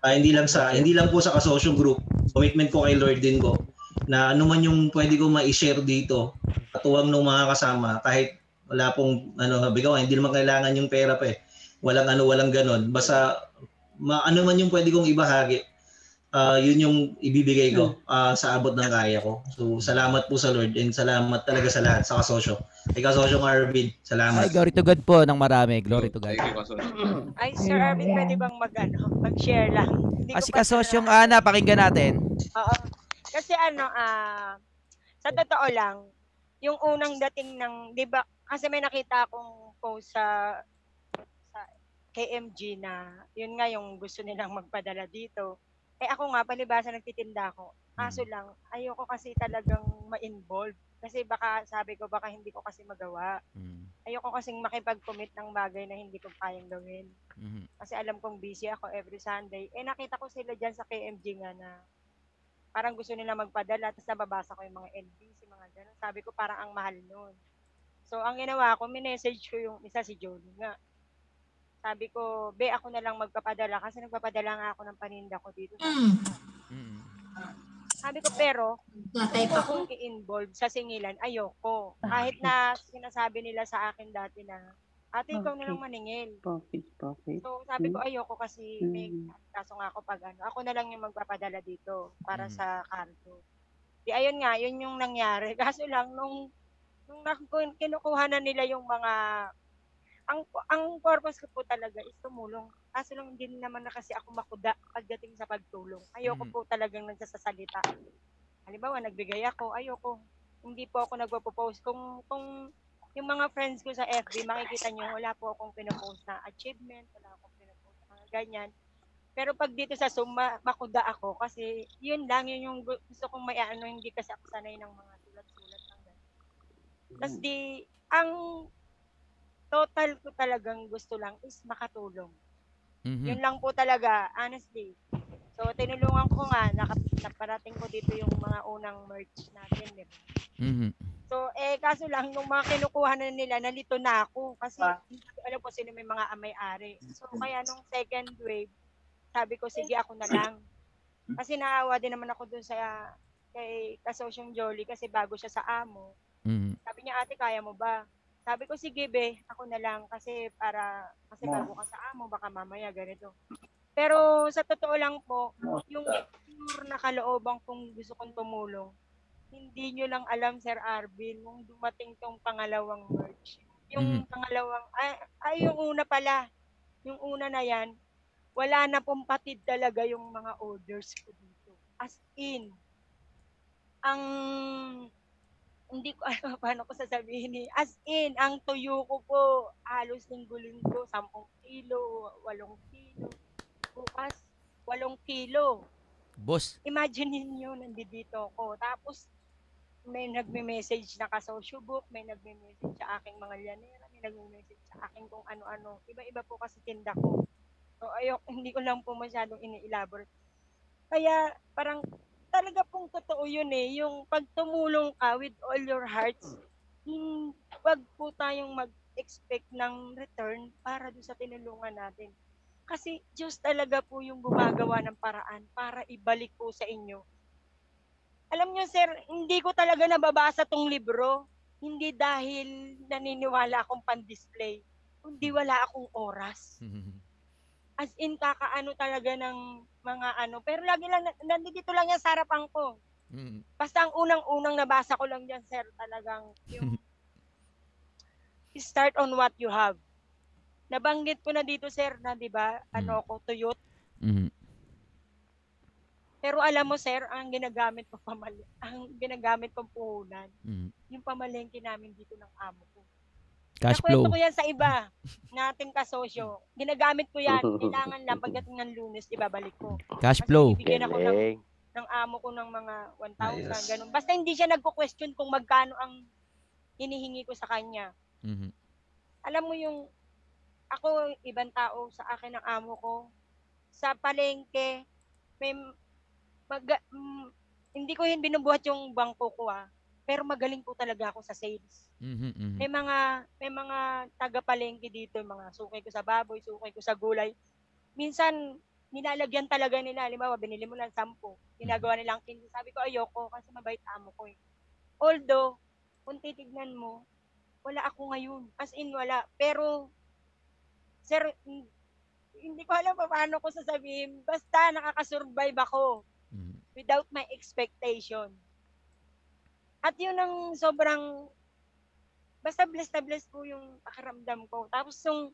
ah, hindi lang sa hindi lang po sa kasosyo group. Commitment ko kay Lord din ko na ano man yung pwede ko ma-share dito, katuwang ng mga kasama kahit wala pong ano bigaw hindi naman kailangan yung pera pa eh. Walang ano walang ganon. Basta ma, ano man yung pwede kong ibahagi ah, yun yung ibibigay ko ah, sa abot ng kaya ko. So salamat po sa Lord and salamat talaga sa lahat sa kasosyo. Kay kasosyo Arvin, Ay, salamat. glory to God po ng marami. Glory to God. Thank you, Kasosyo. *clears throat* Ay, Sir Arvin, pwede bang mag, ano, mag-share lang? Hindi Kasi ko pa kasosyong na- Ana, pakinggan natin. Oo. Kasi ano, ah, sa totoo lang, yung unang dating ng, di ba, kasi may nakita akong post sa, sa KMG na, yun nga yung gusto nilang magpadala dito. Eh ako nga, palibasa nagtitinda ako. Kaso lang, ayoko kasi talagang ma-involve. Kasi baka, sabi ko, baka hindi ko kasi magawa. Mm, Ayoko kasing makipag-commit ng bagay na hindi ko kayang gawin. mhm. Kasi alam kong busy ako every Sunday. Eh nakita ko sila dyan sa KMG nga na parang gusto nila magpadala tapos nababasa ko yung mga NBC, mga ganun. Sabi ko parang ang mahal nun. So ang ginawa ko, minessage ko yung isa si Jolie nga. Sabi ko, be ako na lang magpapadala kasi nagpapadala nga ako ng paninda ko dito. Sa Mm. sabi ko, pero, kung akong i-involve sa singilan, ayoko. Kahit na sinasabi nila sa akin dati na, ate, ikaw na lang maningil. Profit, profit. So, sabi ko, ayoko kasi may Mm. kaso nga ako pag ano, ako na lang yung magpapadala dito para Mm. sa cargo. Di ayun nga, yun yung nangyari. *laughs* Kaso lang, nung, nung kinukuha na nila yung mga, ang ang purpose ko po talaga is tumulong. Kaso lang hindi naman na kasi ako makuda pagdating sa pagtulong. Ayoko Mm. po talagang nagsasalita. Halimbawa, nagbigay ako, ayoko. Hindi po ako nagpo-post. Kung, kung yung mga friends ko sa FB, makikita nyo, wala po akong pinopost na achievement, wala akong pinopost na ganyan. Pero pag dito sa Zoom, ma- makuda ako kasi yun lang, yun yung gu- gusto kong may ano, hindi kasi ako sanay ng mga sulat-sulat. Tapos di, ang total ko talagang gusto lang is makatulong. Mhm. Yun lang po talaga, honestly. So, tinulungan ko nga, naka- naparating ko dito yung mga unang merch natin, di ba? Mhm. So, eh, kaso lang, nung mga kinukuha na nila, nalito na ako. Kasi, ko alam kung sino may mga amay-ari. So, kaya nung second wave, sabi ko, sige, ako na lang. Kasi naawa din naman ako dun sa, kay kasosyong Jolly, kasi bago siya sa amo. Mhm. Sabi niya, ate, kaya mo ba? Sabi ko, sige, be, ako na lang. Kasi para, kasi bago ka sa amo, baka mamaya ganito. Pero sa totoo lang po, yung pure na kalooban kung gusto kong tumulong, hindi nyo lang alam, Sir Arvin, nung dumating tong pangalawang merch. Yung pangalawang, ay, ay, yung una pala, yung una na yan, wala na pong patid talaga yung mga orders ko dito. As in, ang hindi ko *laughs* alam paano ko sasabihin eh. As in, ang tuyo ko po, halos linggo-linggo, 10 kilo, 8 kilo. Bukas, 8 kilo. Boss. Imagine niyo nandito ako. Tapos, may nagme-message na kasosyo book, may nagme-message sa aking mga lyanera, may nagme-message sa aking kung ano-ano. Iba-iba po kasi tinda ko. So, ayok, hindi ko lang po masyadong ini-elaborate. Kaya, parang, talaga pong totoo yun eh. Yung pag tumulong ka with all your hearts, hin- wag po tayong mag-expect ng return para doon sa tinulungan natin. Kasi Diyos talaga po yung gumagawa ng paraan para ibalik po sa inyo. Alam nyo sir, hindi ko talaga nababasa tong libro. Hindi dahil naniniwala akong pan-display. Kundi wala akong oras. *laughs* As in, kakaano talaga ng mga ano. Pero lagi lang, nandito lang yan sa harapan ko. Mhm. Basta ang unang-unang nabasa ko lang dyan, sir, talagang yung *laughs* start on what you have. Nabanggit ko na dito, sir, na 'di ba, ano ko, tuyot. Mhm. Pero alam mo, sir, ang ginagamit ko pamali, ang ginagamit kong puhunan, Mhm. yung pamalengke namin dito ng amo ko. Cash flow. ko yan sa iba, nating kasosyo. Ginagamit ko yan. *laughs* Kailangan lang pagdating ng lunes, ibabalik ko. Cash Kasi flow. bibigyan ako ng, ng amo ko ng mga 1,000, Ayos. ganun. Basta hindi siya nagko-question kung magkano ang hinihingi ko sa kanya. Mhm. alam mo yung ako ibang tao sa akin ng amo ko sa palengke may mag, mm, hindi ko hin binubuhat yung bangko ko ah pero magaling po talaga ako sa sales Mhm, mhm. may mga may mga taga palengke dito mga sukay ko sa baboy sukay ko sa gulay minsan nilalagyan talaga nila halimbawa binili mo lang 10 ginagawa nilang 15 sabi ko ayoko kasi mabait amo ko eh although kung titignan mo wala ako ngayon. As in, wala. Pero, sir, hindi ko alam pa paano ko sasabihin. Basta nakakasurvive ako Mhm. without my expectation. At yun ang sobrang, basta blessed na blessed po yung pakiramdam ko. Tapos nung,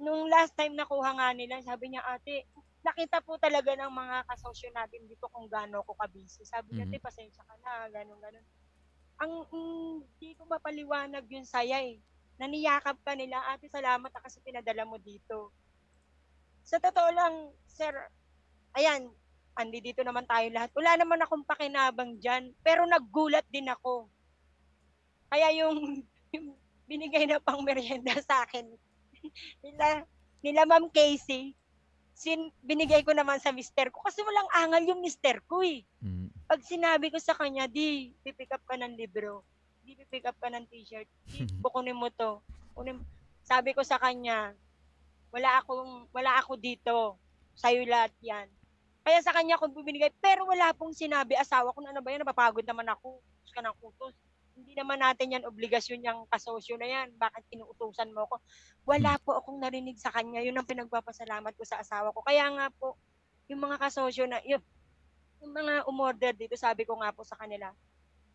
nung last time nakuha nga nila, sabi niya, ate, nakita po talaga ng mga kasosyo natin dito kung gaano ako kabisi. Sabi niya, Mhm. ate, pasensya ka na, ganun, ganun. Ang hindi ko mapaliwanag yung saya eh. Naniyakap ka nila, ate, salamat na kasi pinadala mo dito. Sa totoo lang, sir, ayan, andi dito naman tayo lahat. Wala naman akong pakinabang dyan, pero naggulat din ako. Kaya yung, *laughs* yung binigay na pang merienda sa akin, *laughs* nila, nila Ma'am Casey, sin, binigay ko naman sa mister ko kasi walang angal yung mister ko eh. Mhm. Pag sinabi ko sa kanya, di, pipick up ka ng libro, di pipick up ka ng t-shirt, di, *laughs* kukunin mo to. Kunin, sabi ko sa kanya, wala akong, wala ako dito. Sa'yo lahat yan. Kaya sa kanya ako binigay, pero wala pong sinabi asawa ko na ano ba yan, napapagod naman ako. Utos ka ng utos. Hindi naman natin yan obligasyon yung kasosyo na yan. Bakit inuutusan mo ako? Wala po akong narinig sa kanya. Yun ang pinagpapasalamat ko sa asawa ko. Kaya nga po, yung mga kasosyo na, yun, yung mga umorder dito, sabi ko nga po sa kanila,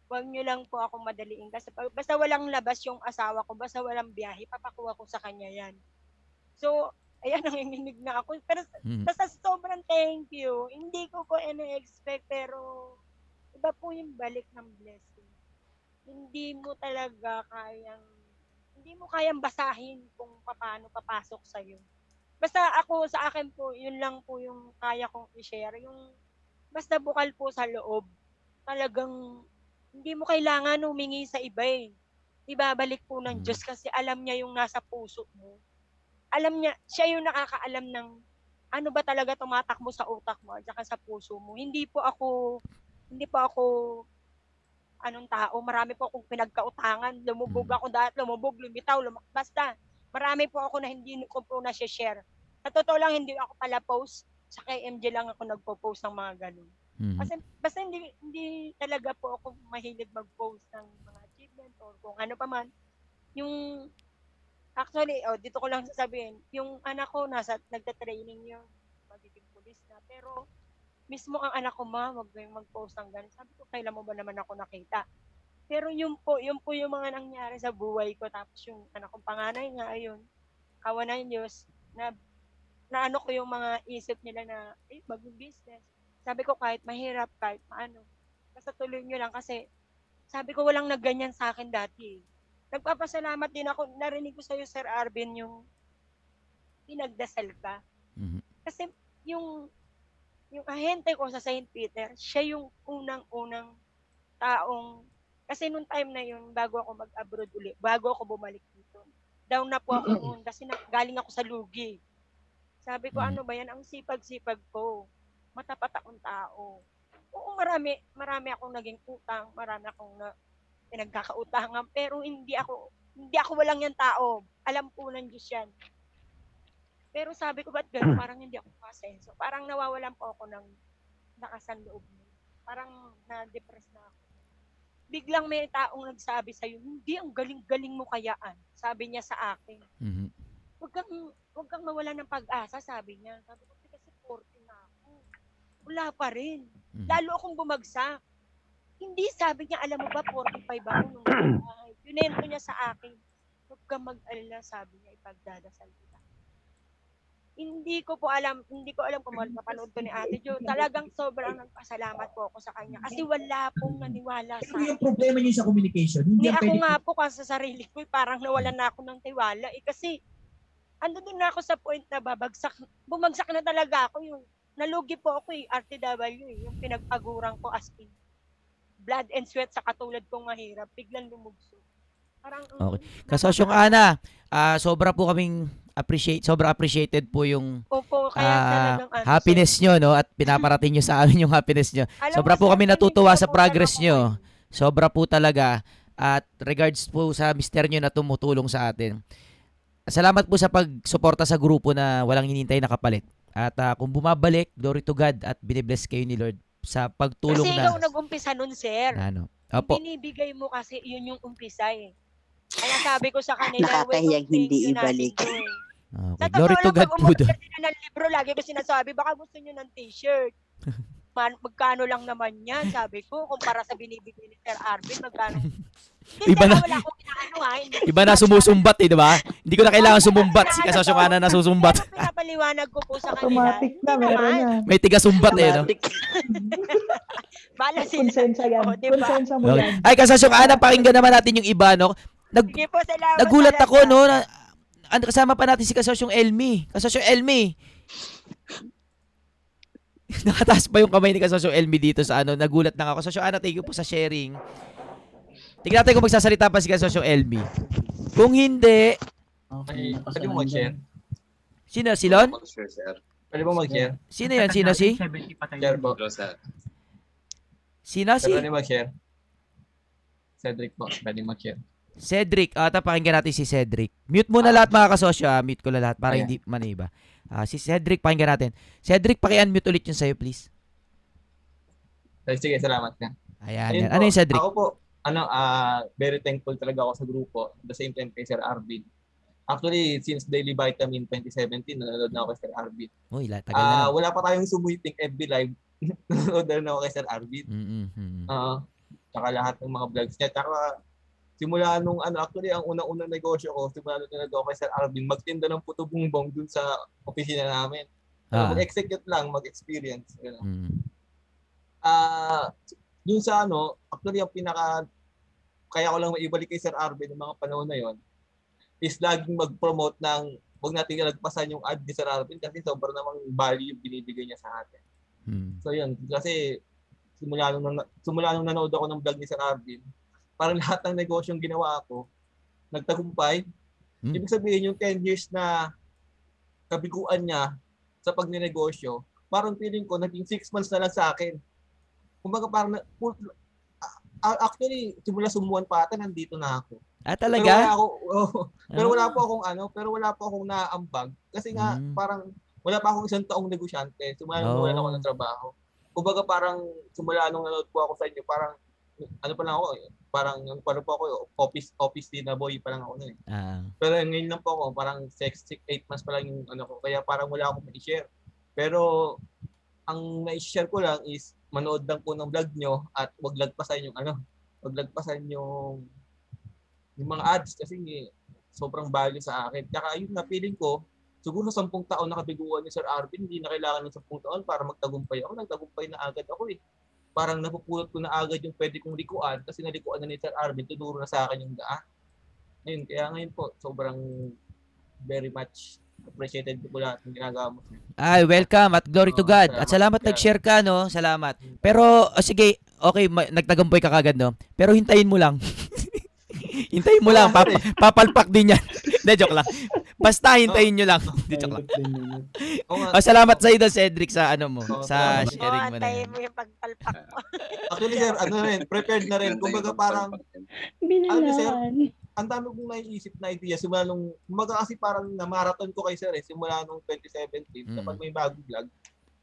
huwag nyo lang po akong madaliin. Kasi basta walang labas yung asawa ko, basta walang biyahe, papakuha ko sa kanya yan. So, ayan, *laughs* nanginginig na ako. Pero Mhm. basta sobrang thank you. Hindi ko po ini-expect, pero iba po yung balik ng blessing. Hindi mo talaga kayang, hindi mo kayang basahin kung paano papasok sa'yo. Basta ako, sa akin po, yun lang po yung kaya kong i-share. Yung basta bukal po sa loob, talagang hindi mo kailangan humingi sa iba eh. Ibabalik po ng Mm. Diyos kasi alam niya yung nasa puso mo. Alam niya, siya yung nakakaalam ng ano ba talaga tumatakbo sa utak mo at saka sa puso mo. Hindi po ako, hindi po ako anong tao. Marami po akong pinagkautangan. Lumubog Mm. ako dahil lumubog, lumitaw, lum- basta. Marami po ako na hindi ko po na-share. Sa totoo lang, hindi ako pala post. Sa kay MJ lang ako nagpo-post ng mga ganun. Mhm. Kasi basta hindi hindi talaga po ako mahilig mag-post ng mga achievement or kung ano pa man. Yung actually, oh, dito ko lang sasabihin, yung anak ko nasa nagta-training yun, magiging pulis na. Pero mismo ang anak ko, ma, wag kayong mag-post ng ganun. Sabi ko, kailan mo ba naman ako nakita? Pero yun po, yun po yung mga nangyari sa buhay ko. Tapos yung anak kong panganay nga, ayun, kawan ng Diyos, na, na ano ko yung mga isip nila na, eh, mag-business. Sabi ko, kahit mahirap, kahit paano, basta tuloy nyo lang kasi, sabi ko, walang nagganyan sa akin dati. Nagpapasalamat din ako, narinig ko sa'yo, Sir Arvin, yung pinagdasal ka. Mhm. Kasi yung yung ahente ko sa St. Peter, siya yung unang-unang taong kasi nung time na yun, bago ako mag-abroad uli, bago ako bumalik dito, down na po ako noon kasi na, galing ako sa lugi. Sabi ko, Mhm. ano ba yan? Ang sipag-sipag ko. Matapat akong tao. Oo, marami, marami akong naging utang, marami akong na, pinagkakautangan, pero hindi ako, hindi ako walang yan tao. Alam po ng Diyos yan. Pero sabi ko, ba't gano'n? Parang hindi ako masenso. Parang nawawalan po ako ng lakas ng loob mo. Parang na-depress na ako. Biglang may taong nagsabi sa'yo, hindi, ang galing-galing mo kayaan. Sabi niya sa akin. Mhm. Huwag kang, huwag kang mawala ng pag-asa, sabi niya. Sabi ko, kasi 40 na ako. Wala pa rin. Mhm. Lalo akong bumagsak. Hindi, sabi niya, alam mo ba, 45 ako nung *clears throat* buhay. Yunento niya sa akin. Huwag kang mag-alala, sabi niya, ipagdadasal kita. Hindi ko po alam, hindi ko alam kung mapanood to ni Ate Jo. Talagang sobrang nagpasalamat po ako sa kanya. Kasi wala pong naniwala sa Pero yung akin. problema niyo sa communication, hindi Hindi yan ako pwede nga po kasi sa sarili ko, eh, parang nawalan na ako ng tiwala. Eh, kasi, ando doon na ako sa point na babagsak. Bumagsak na talaga ako. Yung, nalugi po ako eh, RTW eh. Yung pinagpagurang ko as in. Blood and sweat sa katulad kong mahirap. Biglang lumugso. Parang, mm, Okay. Kasosyong Ana, ah, sobra po kaming appreciate, sobra appreciated po yung Opo, kaya ah, talagang ano, happiness nyo, no? At pinaparating nyo sa amin yung happiness nyo. Alam Sobra po kami natutuwa sa progress nyo. ako Sobra po talaga. At regards po sa mister nyo na tumutulong sa atin. Salamat po sa pagsuporta sa grupo na walang hinintay na kapalit. At ah, kung bumabalik, glory to God at binibless kayo ni Lord sa pagtulong Kasi na, ikaw nag-umpisa nun, sir. ano. Opo. Binibigay mo kasi yun yung umpisa eh. Kaya sabi ko sa kanila, *laughs* thank hindi ibalik. to. *laughs* Okay. Sa Glory to totoo lang, God pag po doon. sila ng libro, lagi ko sinasabi, baka gusto nyo ng t-shirt. *laughs* Man, magkano lang naman yan, sabi ko, kumpara sa binibigay ni Sir Arvin, magkano. *laughs* Hindi, Iba na- wala akong inaano ha. Hindi, Iba na sumusumbat eh, di ba? Hindi ko na kailangan sumumbat. Si Kasosyo Ana na susumbat. Pero pinapaliwanag ko po sa kanila. Automatic na, meron na. May tiga sumbat eh, no? *laughs* Bala sila. Konsensya yan. Oo, diba? Konsensya mo Okay. yan. Ay, Kasosyo Ana, pakinggan naman natin yung iba, no? Nag, Sige po, salamat. nagulat ako, no? Na, kasama pa natin si Kasosyong Elmi. Kasosyong Elmi. *laughs* Nakataas pa yung kamay ni Kasosyong Elmi dito sa ano. Nagulat na ako. Kasosyong Ana, thank you po sa sharing. Tingnan natin kung magsasalita pa si Kasosyong Elmi. Kung hindi, Okay, pwede mo mag-share? sino? Silon? Mag-share, sir. Pwede mo mag-share? Sino yan? Sino si? Share po. Sino si? Pwede mag-share? Cedric po, pwede mag-share. Cedric. Ah, ata pakinggan natin si Cedric. Mute muna lahat mga kasosyo. ah. Mute ko na lahat para Ayan. hindi maniba. Ah, si Cedric, pakinggan natin. Cedric, paki-unmute ulit yung sa'yo, please. Ay, Sige, salamat nga. Ayan. Ayun yan. Ano yung Cedric? Ako po, ano, ah very thankful talaga ako sa grupo. The same time kay Sir Arvin. Actually, since Daily Vitamin 2017, nanonood na ako kay Sir Arvin. Uy, tagal na. Ah, lang. wala pa tayong sumuiting FB Live. *laughs* nanonood na ako kay Sir Arvin. Mm-mm. Oo. tsaka lahat ng mga vlogs niya. Tsaka simula nung ano, actually ang unang-unang negosyo ko, simula nung tinag ako kay Sir Arvin, magtinda ng puto bumbong dun sa opisina namin. Ah. Uh, mag-execute lang, mag-experience. You know. Mm. Dun sa ano, actually ang pinaka kaya ko lang maibalik kay Sir Arvin ng mga panahon na yon is laging mag-promote ng wag natin lagpasan yung ad ni Sir Arvin kasi sobrang namang value yung binibigay niya sa atin. Mm. So yun, kasi simula nung, simula nung nanood ako ng vlog ni Sir Arvin, parang *laughs* lahat ng negosyong ginawa ko, nagtagumpay. Hmm. Ibig sabihin yung 10 years na kabiguan niya sa pagnenegosyo, parang feeling ko naging 6 months na lang sa akin. Kumbaga parang, na- full, actually, simula sumuan pa ata, nandito na ako. Ah, Pero wala talaga? ako, *laughs* oo. pero Ah. wala po akong ano, pero wala po akong naambag. Kasi nga, Mm. parang, wala pa akong isang taong negosyante. Simula Oh. wala ako ng trabaho. Kumbaga parang, simula nung nanood po ako sa inyo, parang, ano pa lang ako, eh, parang, ano pa lang po ako, office, office din na boy pa lang ako nun eh. Ah. Pero ngayon lang po ako, parang 6, 8 months pa lang yung ano ko, kaya parang wala akong ma-share. Pero, ang na-share ko lang is, manood lang po ng vlog nyo at wag lagpasan yung ano, wag lagpasan yung yung mga ads kasi sobrang value sa akin. Tsaka yun na feeling ko, siguro 10 taon na kabiguan ni Sir Arvin, hindi na kailangan ng 10 taon para magtagumpay ako. Nagtagumpay na agad ako eh. Parang napupulot ko na agad yung pwede kong likuan kasi nalikuan na ni Sir Arvin, tinuro na sa akin yung daan. Ayun, kaya ngayon po, sobrang very much appreciated ko lahat ng ginagawa mo. Ay, welcome at glory to Oo, God. salamat. At salamat Yeah. nag-share ka, no? Salamat. Pero, oh, sige, okay, ma- nagtagumpay ka kagad, no? Pero hintayin mo lang. *laughs* hintayin mo lang. Pap- papalpak din yan. *laughs* Hindi, joke lang. Basta hintayin nyo lang. *laughs* Hindi, joke lang. Oh, salamat sa iyo, Cedric, sa ano mo, Oo, sa salamat. Oo, sharing mo na antayin yan. mo yung pagpalpak mo. *laughs* Actually, sir, ano rin, prepared na rin. Kumbaga parang, Ano, sir? Binalaan. ang dami kong naiisip na idea simula nung kumbaga kasi parang na-marathon ko kay sir eh simula nung 2017 Mm. kapag may bagong vlog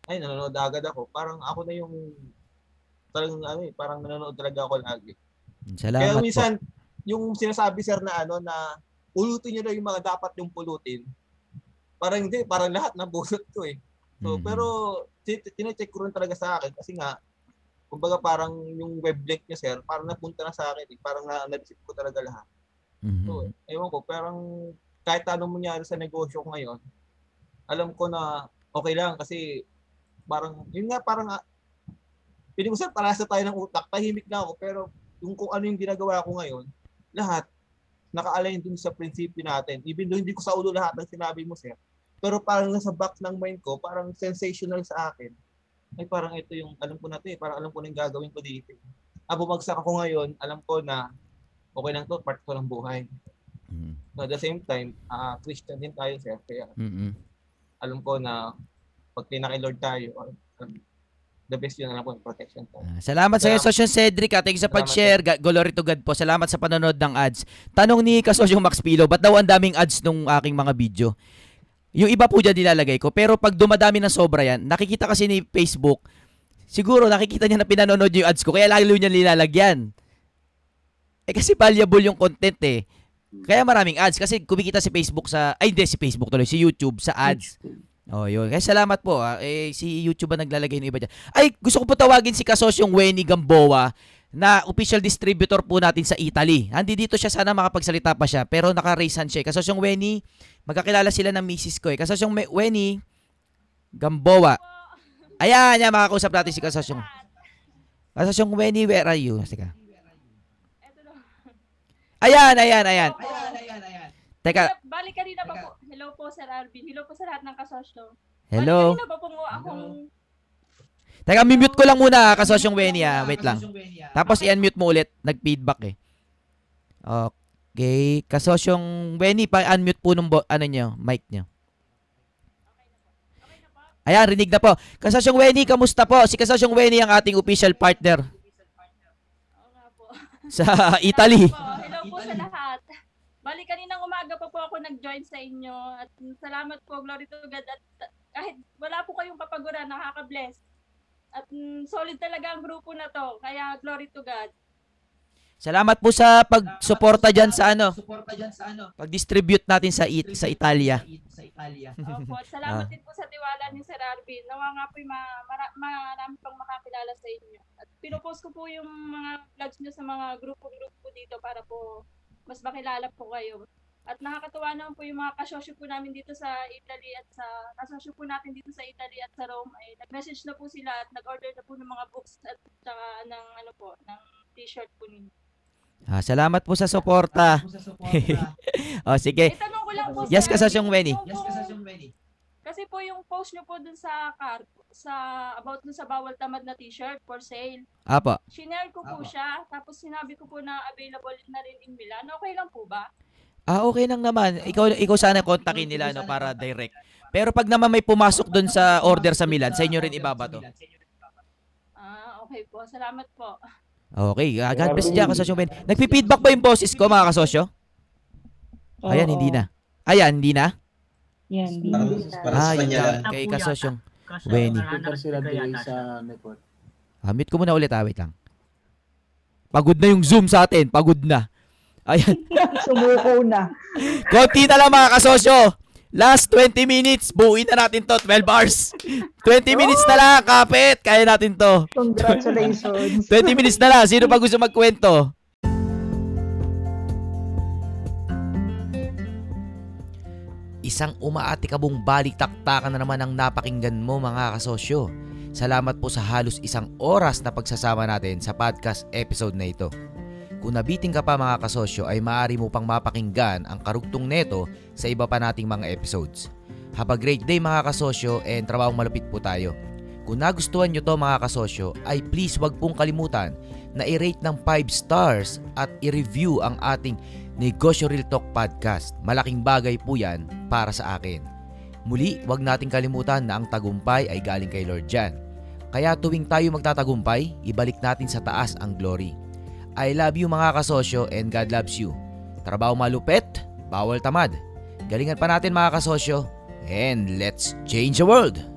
ay nanonood agad ako parang ako na yung talagang ano eh parang nanonood talaga ako lagi Salamat kaya po. minsan yung sinasabi sir na ano na pulutin niyo na yung mga dapat yung pulutin parang hindi parang lahat nabulot ko eh so Mhm. pero ti- tine-check ko rin talaga sa akin kasi nga kumbaga parang yung web link niya sir parang napunta na sa akin eh. parang na na ko talaga lahat Mhm. So, ewan ko, parang kahit anong mangyari sa negosyo ko ngayon, alam ko na okay lang kasi parang, yun nga parang, ah, piling ko sir, parasa tayo ng utak, tahimik na ako, pero yung kung ano yung ginagawa ko ngayon, lahat, naka-align dun sa prinsipyo natin. Even though hindi ko sa ulo lahat ng sinabi mo, sir, pero parang nasa back ng mind ko, parang sensational sa akin. Ay parang ito yung, alam ko na to eh, parang alam ko na yung gagawin ko dito. Ah, bumagsak ako ngayon, alam ko na okay lang to, part ko ng buhay. Mhm. No, at the same time, ah Christian din tayo, sir. Kaya Mhm. alam ko na pag tinaki Lord tayo, um, the best yun alam ko, yung protection tayo. Ah, Salamat sa iyo. Sosyo Cedric. ah. Thank you sa pag-share. Ga- Glory to God po. Salamat sa panonood ng ads. Tanong ni Kasosyo Max Pilo, ba't daw ang daming ads nung aking mga video? Yung iba po dyan nilalagay ko. Pero pag dumadami ng sobra yan, nakikita kasi ni Facebook, siguro nakikita niya na pinanonood yung ads ko, kaya lalo niya nilalagyan. Eh kasi valuable yung content eh. Kaya maraming ads kasi kumikita si Facebook sa ay hindi si Facebook tuloy, si YouTube sa ads. Oh, yun. Kaya salamat po. Ah. Eh, si YouTube ba naglalagay ng iba dyan? Ay, gusto ko po tawagin si Kasosyong Wenny Gamboa na official distributor po natin sa Italy. Andi dito siya, sana makapagsalita pa siya. Pero naka-raise hand siya. Kasosyong Wenny, magkakilala sila ng misis ko eh. Kasosyong Me- Wenny Gamboa. Ayan, yan, makakausap natin si Kasosyong. Kasosyong Wenny, where are you? Teka. Ayan, ayan, ayan. Teka, Balik kanina pa po. Hello po, Sir Arvin. Hello po sa lahat ng kasosyo. hello. Balik kanina pa po mo akong... Teka, mute ko lang muna, kasosyong Wenny ah. Wait lang. Tapos i-unmute mo ulit. Nag-feedback eh. Okay. Kasosyong Wenny, pa-unmute po nung bo- ano nyo, mic nyo. Ayan, rinig na po. Kasosyong Wenny, kamusta po? Si Kasosyong Wenny ang ating official partner Oo nga po. sa Italy. Po, hello po sa lahat. Balik kaninang umaga pa po ako nag-join sa inyo. At salamat po, glory to God. At kahit wala po kayong kapaguran, nakaka-bless. At mm, solid talaga ang grupo na to. Kaya glory to God. Salamat po sa pag-suporta dyan sa ano. Pag-distribute natin sa it sa Italia. Opo, at *laughs* salamat Ah. din po sa tiwala ni Sir Arvin. Nawa nga po ma, mara, marami pang makakilala sa inyo. At pinopost ko po yung mga vlogs nyo sa mga grupo-grupo dito para po mas makilala po kayo. At nakakatuwa naman po yung mga kasosyo po namin dito sa Italy at sa kasosyo po natin dito sa Italy at sa Rome ay nag-message na po sila at nag-order na po ng mga books at saka ng ano po, ng t-shirt po ninyo. Ah, salamat po sa suporta. *laughs* oh, sige. Eh, tanong ko lang po, Yes, Sir Kasosyong Arvin, Wenny. Kasi po yung post nyo po dun sa card, sa about dun sa bawal tamad na t-shirt for sale. Apo. Shinare ko po siya, tapos sinabi ko po na available na rin in Milan. Okay lang po ba? Ah, okay lang naman. Ikaw, ikaw sana kontakin nila no, para direct. Pero pag naman may pumasok doon sa order sa Milan, sa inyo rin ibabato. Ah, okay po. Salamat po. Okay, ah, God bless dyan, kasosyo Ben. Nagpi-feedback ba yung boses ko, mga kasosyo? Ayan, hindi na. Ayan, hindi na? Yan, di. Parang, parang Ah, sa kanya lang. Kay kasosyong Wenny. sila delay sa network. Ah, mute ko muna ulit, ah, wait lang. Pagod na yung Zoom sa atin, pagod na. Ayan. *laughs* Sumuko na. Konti na lang mga kasosyo. Last 20 minutes, buuin na natin to, 12 hours. 20 minutes na lang, kapit. Kaya natin to. Congratulations. 20 minutes na lang. Sino pa gusto magkwento? Isang umaatikabong balik-taktakan na naman ang napakinggan mo mga kasosyo. Salamat po sa halos isang oras na pagsasama natin sa podcast episode na ito. Kung nabiting ka pa mga kasosyo ay maaari mo pang mapakinggan ang karugtong neto sa iba pa nating mga episodes. Have a great day mga kasosyo and trabahong malupit po tayo. Kung nagustuhan nyo to mga kasosyo ay please wag pong kalimutan na i-rate ng 5 stars at i-review ang ating Negosyo Real Talk Podcast. Malaking bagay po yan para sa akin. Muli, wag nating kalimutan na ang tagumpay ay galing kay Lord Jan. Kaya tuwing tayo magtatagumpay, ibalik natin sa taas ang glory. I love you mga kasosyo and God loves you. Trabaho malupet, bawal tamad. Galingan pa natin mga kasosyo and let's change the world!